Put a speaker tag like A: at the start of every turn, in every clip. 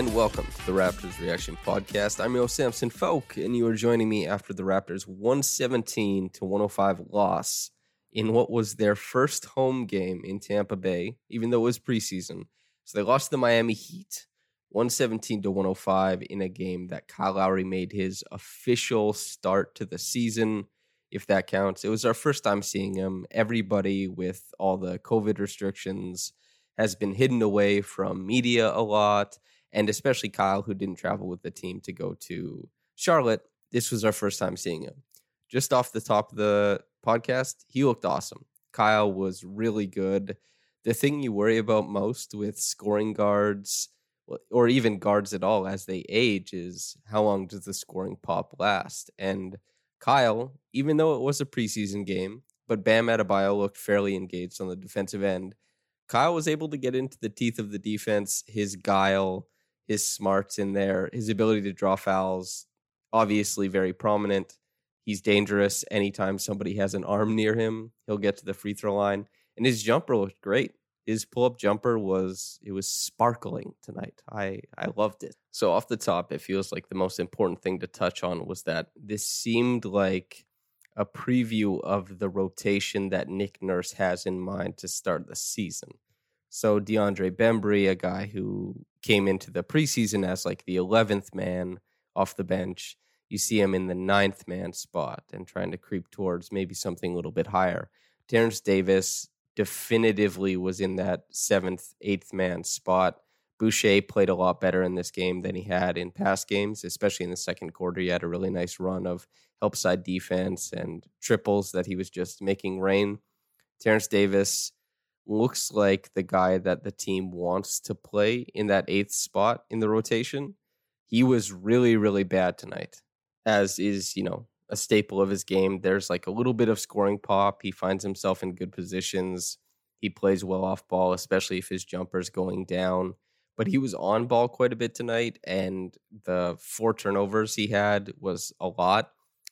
A: and welcome to the Raptors Reaction Podcast. I'm your Samson Folk, and you are joining me after the Raptors 117 to 105 loss in what was their first home game in Tampa Bay, even though it was preseason. So they lost the Miami Heat 117 to 105 in a game that Kyle Lowry made his official start to the season, if that counts. It was our first time seeing him. Everybody with all the COVID restrictions has been hidden away from media a lot, and especially Kyle, who didn't travel with the team to go to Charlotte. This was our first time seeing him. Just off the top of the podcast, he looked awesome. Kyle was really good. The thing you worry about most with scoring guards, or even guards at all as they age, is how long does the scoring pop last? And Kyle, even though it was a preseason game, but Bam Adebayo looked fairly engaged on the defensive end. Kyle was able to get into the teeth of the defense. His guile, his smarts in there, his ability to draw fouls, obviously very prominent. He's dangerous anytime somebody has an arm near him. He'll get to the free throw line, and his jumper looked great. His pull up jumper was it was sparkling tonight. I I loved it. So off the top, it feels like the most important thing to touch on was that this seemed like a preview of the rotation that Nick Nurse has in mind to start the season. So DeAndre Bembry, a guy who came into the preseason as like the 11th man off the bench, you see him in the ninth man spot and trying to creep towards maybe something a little bit higher. Terrence Davis definitively was in that seventh, eighth man spot. Boucher played a lot better in this game than he had in past games, especially in the second quarter. He had a really nice run of help side defense and triples that he was just making rain. Terrence Davis looks like the guy that the team wants to play in that eighth spot in the rotation. He was really, really bad tonight as is, you know, a staple of his game. There's like a little bit of scoring pop. He finds himself in good positions. He plays well off ball, especially if his jumper's going down. But he was on ball quite a bit tonight, and the four turnovers he had was a lot.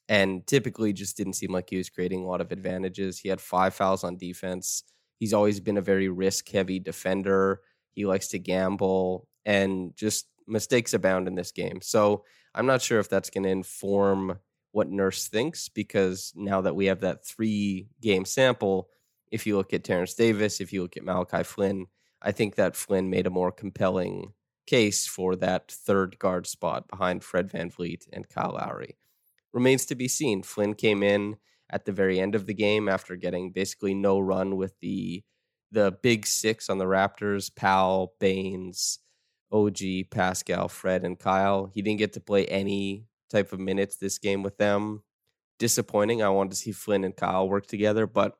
A: And typically just didn't seem like he was creating a lot of advantages. He had five fouls on defense. He's always been a very risk heavy defender. He likes to gamble and just mistakes abound in this game. So I'm not sure if that's going to inform what Nurse thinks because now that we have that three game sample, if you look at Terrence Davis, if you look at Malachi Flynn, I think that Flynn made a more compelling case for that third guard spot behind Fred VanVleet and Kyle Lowry. Remains to be seen. Flynn came in at the very end of the game after getting basically no run with the the big six on the Raptors, Powell, Baynes, OG, Pascal, Fred, and Kyle. He didn't get to play any type of minutes this game with them. Disappointing. I wanted to see Flynn and Kyle work together, but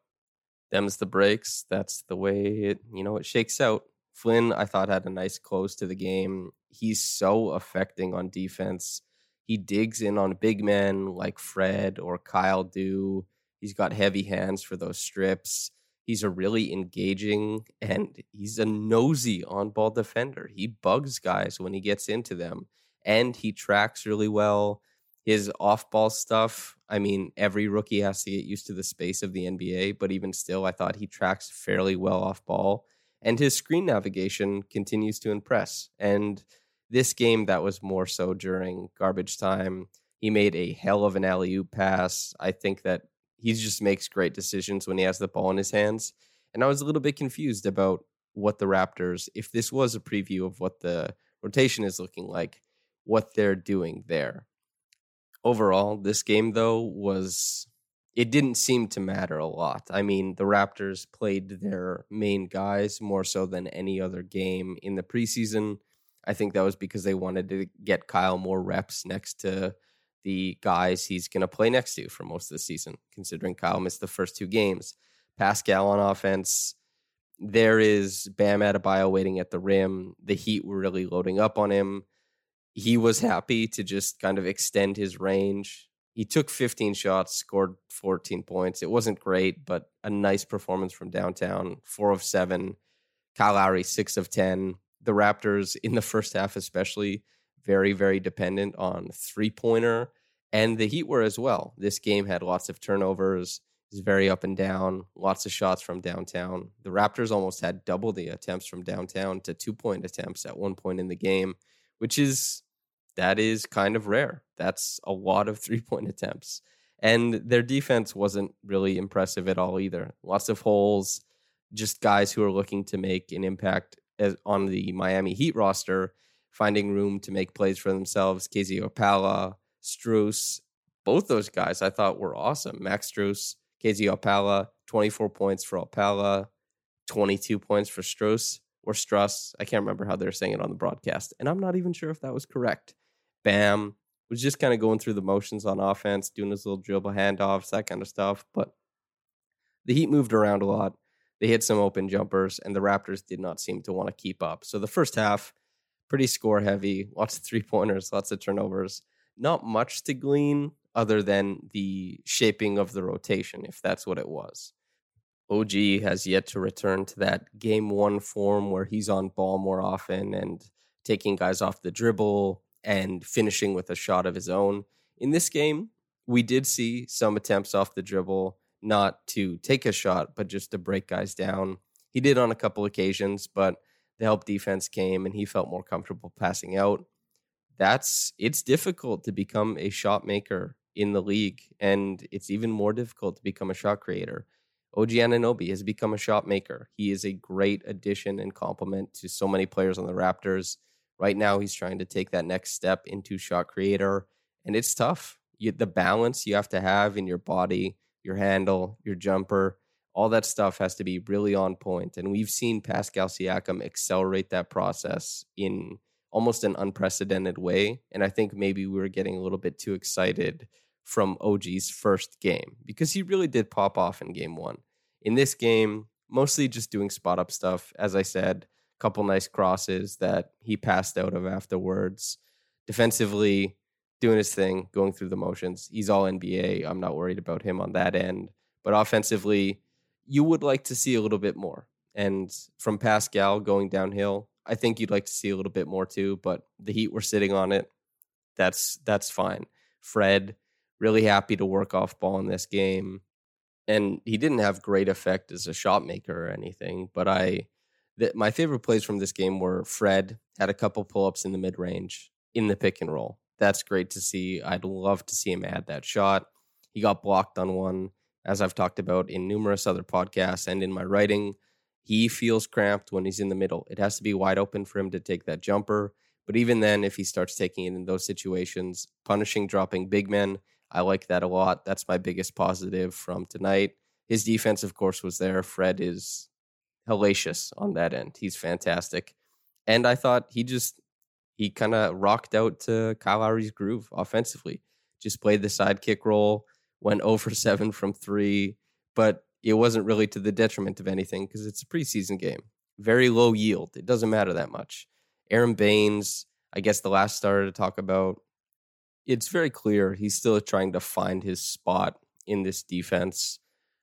A: them's the breaks. That's the way it, you know, it shakes out. Flynn, I thought, had a nice close to the game. He's so affecting on defense. He digs in on big men like Fred or Kyle do. He's got heavy hands for those strips. He's a really engaging and he's a nosy on ball defender. He bugs guys when he gets into them and he tracks really well. His off ball stuff, I mean, every rookie has to get used to the space of the NBA, but even still, I thought he tracks fairly well off ball. And his screen navigation continues to impress. And this game, that was more so during garbage time. He made a hell of an alley oop pass. I think that he just makes great decisions when he has the ball in his hands. And I was a little bit confused about what the Raptors, if this was a preview of what the rotation is looking like, what they're doing there. Overall, this game though was it didn't seem to matter a lot. I mean, the Raptors played their main guys more so than any other game in the preseason. I think that was because they wanted to get Kyle more reps next to the guys he's going to play next to for most of the season, considering Kyle missed the first two games. Pascal on offense, there is Bam Adebayo waiting at the rim. The Heat were really loading up on him. He was happy to just kind of extend his range he took 15 shots, scored 14 points. It wasn't great, but a nice performance from downtown. Four of seven. Kyle Lowry, six of 10. The Raptors, in the first half especially, very, very dependent on three pointer. And the Heat were as well. This game had lots of turnovers. It's very up and down, lots of shots from downtown. The Raptors almost had double the attempts from downtown to two point attempts at one point in the game, which is that is kind of rare. That's a lot of three point attempts. And their defense wasn't really impressive at all either. Lots of holes, just guys who are looking to make an impact as, on the Miami Heat roster, finding room to make plays for themselves. KZ Okpala, Strus, both those guys I thought were awesome. Max Strus, KZ Okpala, 24 points for Okpala, 22 points for Strus or Struss. I can't remember how they're saying it on the broadcast. And I'm not even sure if that was correct. Bam was just kind of going through the motions on offense, doing his little dribble handoffs, that kind of stuff. But the Heat moved around a lot. They hit some open jumpers, and the Raptors did not seem to want to keep up. So the first half, pretty score heavy, lots of three pointers, lots of turnovers. Not much to glean other than the shaping of the rotation, if that's what it was. OG has yet to return to that game one form where he's on ball more often and taking guys off the dribble, and finishing with a shot of his own. In this game, we did see some attempts off the dribble, not to take a shot, but just to break guys down. He did on a couple occasions, but the help defense came and he felt more comfortable passing out. That's it's difficult to become a shot maker in the league, and it's even more difficult to become a shot creator. OG Anunoby has become a shot maker. He is a great addition and complement to so many players on the Raptors. Right now, he's trying to take that next step into shot creator, and it's tough. You, the balance you have to have in your body, your handle, your jumper, all that stuff has to be really on point. And we've seen Pascal Siakam accelerate that process in almost an unprecedented way. And I think maybe we were getting a little bit too excited from OG's first game because he really did pop off in game one. In this game, mostly just doing spot up stuff. As I said, a couple nice crosses that he passed out of afterwards. Defensively, doing his thing, going through the motions. He's all NBA. I'm not worried about him on that end. But offensively, you would like to see a little bit more. And from Pascal going downhill, I think you'd like to see a little bit more too. But the Heat were sitting on it. That's that's fine. Fred really happy to work off ball in this game, and he didn't have great effect as a shot maker or anything. But I that my favorite plays from this game were Fred had a couple pull ups in the mid range in the pick and roll. That's great to see. I'd love to see him add that shot. He got blocked on one, as I've talked about in numerous other podcasts and in my writing. He feels cramped when he's in the middle. It has to be wide open for him to take that jumper. But even then, if he starts taking it in those situations, punishing dropping big men, I like that a lot. That's my biggest positive from tonight. His defense, of course, was there. Fred is hellacious on that end. He's fantastic. And I thought he just he kind of rocked out to Kyle Lowry's groove offensively. Just played the sidekick role, went over 7 from 3, but it wasn't really to the detriment of anything because it's a preseason game. Very low yield. It doesn't matter that much. Aaron Baynes, I guess the last starter to talk about, it's very clear he's still trying to find his spot in this defense.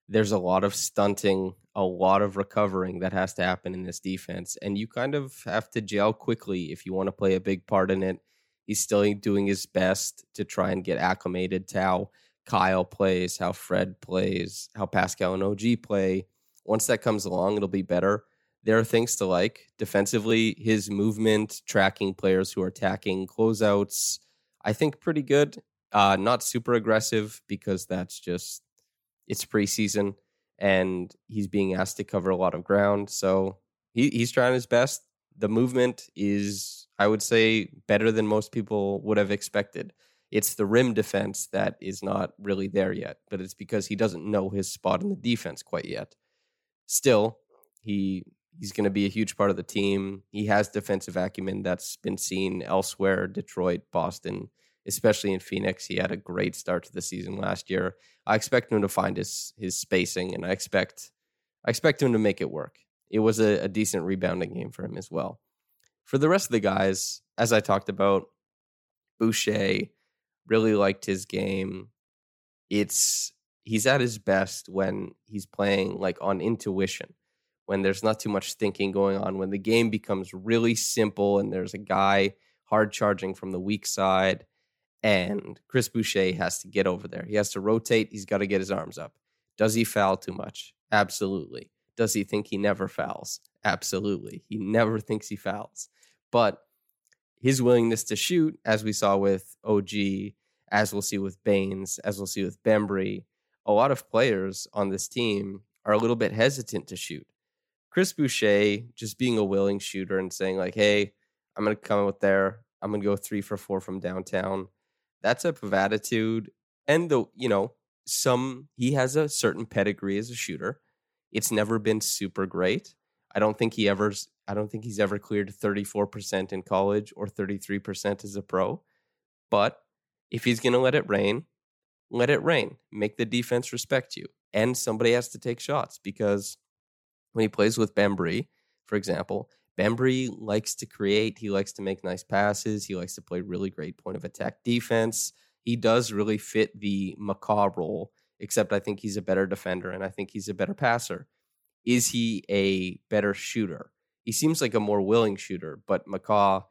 A: There's a lot of stunting a lot of recovering that has to happen in this defense. And you kind of have to gel quickly if you want to play a big part in it. He's still doing his best to try and get acclimated to how Kyle plays, how Fred plays, how Pascal and OG play. Once that comes along, it'll be better. There are things to like. Defensively, his movement, tracking players who are attacking closeouts, I think pretty good. Uh, not super aggressive because that's just, it's preseason and he's being asked to cover a lot of ground. So he, he's trying his best. The movement is, I would say, better than most people would have expected. It's the rim defense that is not really there yet, but it's because he doesn't know his spot in the defense quite yet. Still, he he's going to be a huge part of the team. He has defensive acumen that's been seen elsewhere, Detroit, Boston, especially in Phoenix. He had a great start to the season last year. I expect him to find his his spacing, and I expect I expect him to make it work. It was a, a decent rebounding game for him as well. For the rest of the guys, as I talked about, Boucher really liked his game. It's he's at his best when he's playing like on intuition, when there's not too much thinking going on, when the game becomes really simple and there's a guy hard charging from the weak side and Chris Boucher has to get over there. He has to rotate, he's got to get his arms up. Does he foul too much? Absolutely. Does he think he never fouls? Absolutely. He never thinks he fouls. But his willingness to shoot, as we saw with OG, as we'll see with Baynes, as we'll see with Bembry, a lot of players on this team are a little bit hesitant to shoot. Chris Boucher just being a willing shooter and saying, like, hey, I'm going to come out there. I'm going to go three for four from downtown. That type of attitude. And the, you know, some, he has a certain pedigree as a shooter. It's never been super great. I don't think he ever I don't think he's ever cleared 34% in college or 33% as a pro. But if he's going to let it rain, let it rain. Make the defense respect you. And somebody has to take shots because when he plays with Bembry, for example, Bembry likes to create. He likes to make nice passes. He likes to play really great point of attack defense. He does really fit the McCaw role, except I think he's a better defender and I think he's a better passer. Is he a better shooter? he seems like a more willing shooter, but McCaw,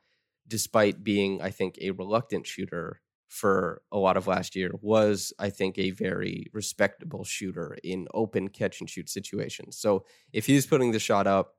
A: despite being, I think, a reluctant shooter for a lot of last year, was, I think, a very respectable shooter in open catch and shoot situations. So if he's putting the shot up,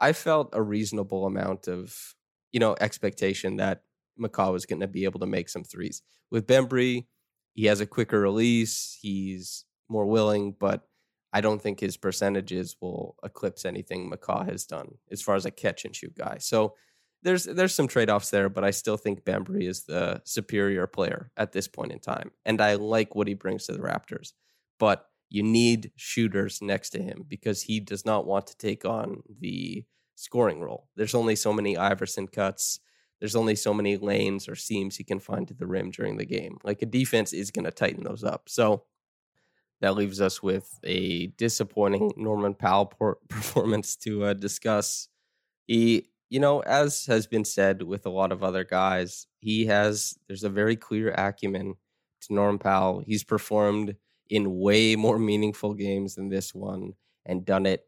A: I felt a reasonable amount of, you know, expectation that McCaw was going to be able to make some threes. With Bembry, he has a quicker release. He's more willing, but I don't think his percentages will eclipse anything McCaw has done as far as a catch and shoot guy. So there's there's some trade offs there, but I still think Bembry is the superior player at this point in time, and I like what he brings to the Raptors. But you need shooters next to him because he does not want to take on the scoring role. There's only so many Iverson cuts. There's only so many lanes or seams he can find to the rim during the game. Like a defense is going to tighten those up. So that leaves us with a disappointing Norman Powell performance to uh, discuss. He, you know, as has been said with a lot of other guys, he has, there's a very clear acumen to Norman Powell. He's performed in way more meaningful games than this one and done it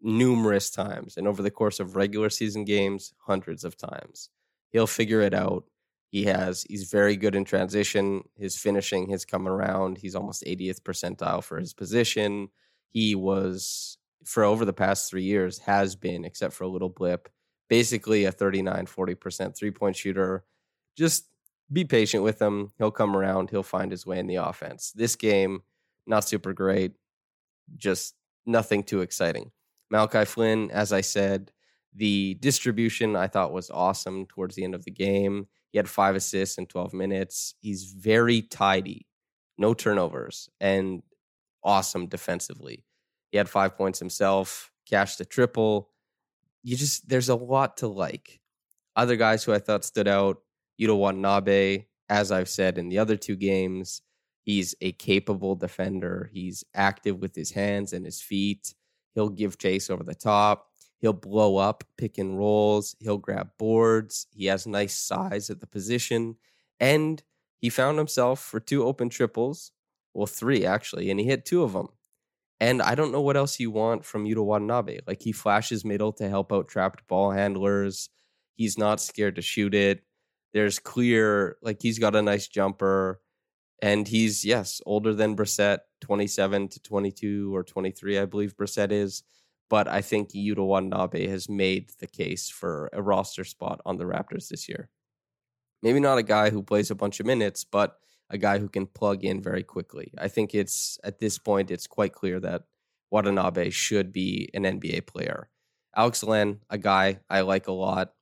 A: numerous times. And over the course of regular season games, hundreds of times. He'll figure it out. He has he's very good in transition. His finishing has come around. He's almost 80th percentile for his position. He was for over the past 3 years has been except for a little blip basically a 39 40% three-point shooter. Just be patient with him. He'll come around. He'll find his way in the offense. This game not super great. Just nothing too exciting. Malachi Flynn, as I said, the distribution I thought was awesome towards the end of the game. He had five assists in 12 minutes. He's very tidy, no turnovers, and awesome defensively. He had five points himself, cashed a triple. You just, there's a lot to like. Other guys who I thought stood out, Yuta Watanabe, as I've said in the other two games, he's a capable defender. He's active with his hands and his feet. He'll give chase over the top. He'll blow up pick and rolls. He'll grab boards. He has nice size at the position. And he found himself for two open triples. Well, three actually, and he hit two of them. And I don't know what else you want from Yuta Watanabe. Like he flashes middle to help out trapped ball handlers. He's not scared to shoot it. There's clear, like he's got a nice jumper. And he's, yes, older than Brissett, 27 to 22 or 23, I believe Brissett is but I think Yuta has made the case for a roster spot on the Raptors this year. Maybe not a guy who plays a bunch of minutes, but a guy who can plug in very quickly. I think it's at this point it's quite clear that Watanabe should be an NBA player. Alex Len, a guy I like a lot.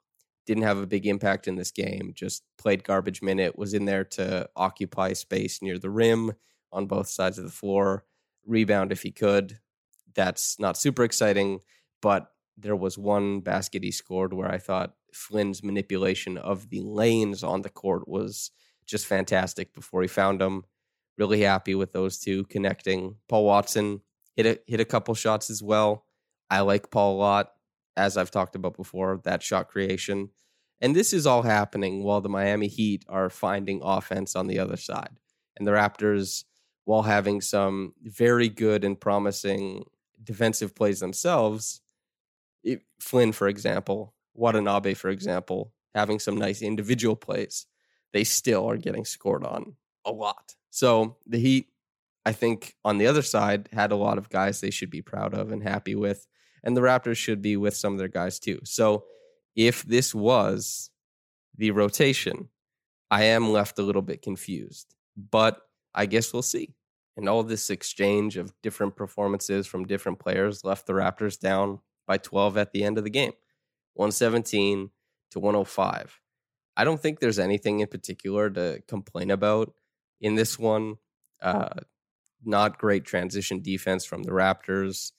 A: Didn't have a big impact in this game, just played garbage minute, was in there to occupy space near the rim on both sides of the floor, rebound if he could. That's not super exciting, but there was one basket he scored where I thought Flynn's manipulation of the lanes on the court was just fantastic before he found them. Really happy with those two connecting. Paul Watson hit a, hit a couple shots as well. I like Paul a lot, as I've talked about before, that shot creation. And this is all happening while the Miami Heat are finding offense on the other side. And the Raptors, while having some very good and promising defensive plays themselves, it, Flynn, for example, Watanabe, for example, having some nice individual plays, they still are getting scored on a lot. So the Heat, I think, on the other side, had a lot of guys they should be proud of and happy with. And the Raptors should be with some of their guys too. So if this was the rotation, I am left a little bit confused. But I guess we'll see. And all this exchange of different performances from different players left the Raptors down by 12 at the end of the game 117 to 105. I don't think there's anything in particular to complain about in this one. Uh, not great transition defense from the Raptors.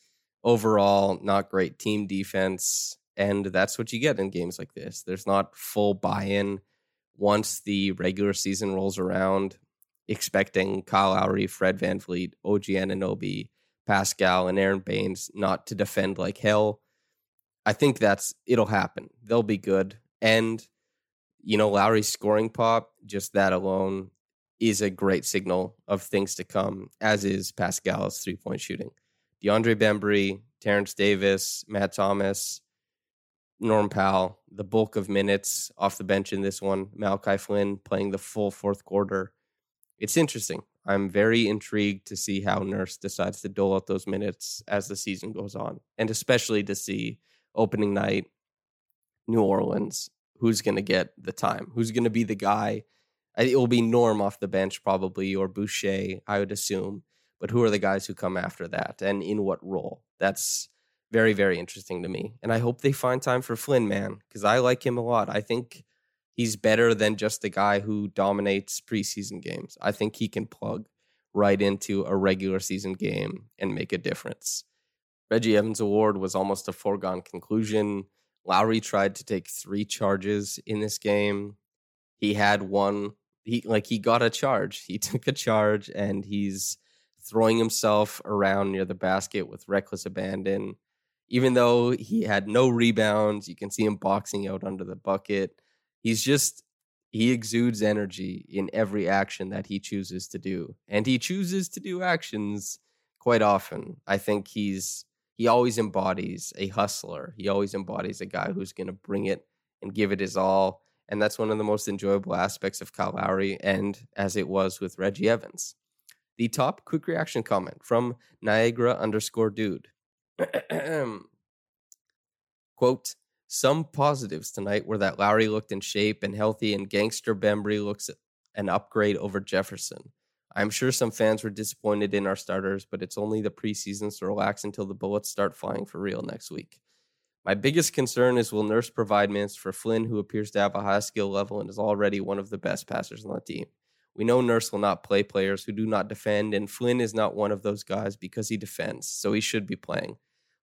A: Overall, not great team defense. And that's what you get in games like this. There's not full buy in once the regular season rolls around, expecting Kyle Lowry, Fred Van VanVleet, OG Anunoby, Pascal, and Aaron Baynes not to defend like hell. I think that's it'll happen. They'll be good. And, you know, Lowry's scoring pop, just that alone is a great signal of things to come, as is Pascal's three point shooting. DeAndre Bembry, Terrence Davis, Matt Thomas, Norm Powell, the bulk of minutes off the bench in this one. Malachi Flynn playing the full fourth quarter. It's interesting. I'm very intrigued to see how Nurse decides to dole out those minutes as the season goes on, and especially to see opening night, New Orleans, who's going to get the time? Who's going to be the guy? It will be Norm off the bench probably, or Boucher, I would assume. But who are the guys who come after that, and in what role? That's very, very interesting to me. And I hope they find time for Flynn, man, because I like him a lot. I think he's better than just the guy who dominates preseason games. I think he can plug right into a regular season game and make a difference. Reggie Evans' award was almost a foregone conclusion. Lowry tried to take three charges in this game. He had one. He like he got a charge. He took a charge and he's throwing himself around near the basket with reckless abandon. Even though he had no rebounds, you can see him boxing out under the bucket. He's just he exudes energy in every action that he chooses to do. And he chooses to do actions quite often. I think he's he always embodies a hustler. He always embodies a guy who's going to bring it and give it his all. And that's one of the most enjoyable aspects of Kyle Lowry, and as it was with Reggie Evans. The top quick reaction comment from Niagara underscore dude. Quote, some positives tonight were that Lowry looked in shape and healthy, and Gangster Bembry looks an upgrade over Jefferson. I'm sure some fans were disappointed in our starters, but it's only the preseason, so relax until the bullets start flying for real next week. My biggest concern is will Nurse provide minutes for Flynn, who appears to have a high skill level and is already one of the best passers on the team. We know Nurse will not play players who do not defend, and Flynn is not one of those guys because he defends, so he should be playing.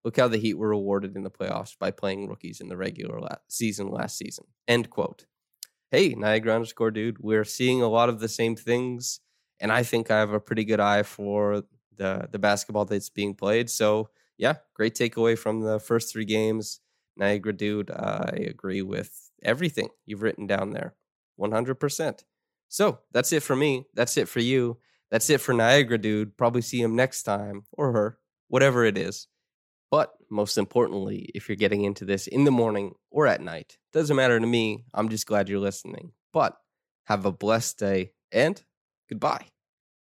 A: Look how the Heat were rewarded in the playoffs by playing rookies in the regular la- season last season. End quote. Hey, Niagara underscore dude, we're seeing a lot of the same things and I think I have a pretty good eye for the the basketball that's being played. So yeah, great takeaway from the first three games. Niagara dude, I agree with everything you've written down there, one hundred percent. So that's it for me. That's it for you. That's it for Niagara dude. Probably see him next time or her, whatever it is. But most importantly, if you're getting into this in the morning or at night, doesn't matter to me. I'm just glad you're listening. But have a blessed day and goodbye.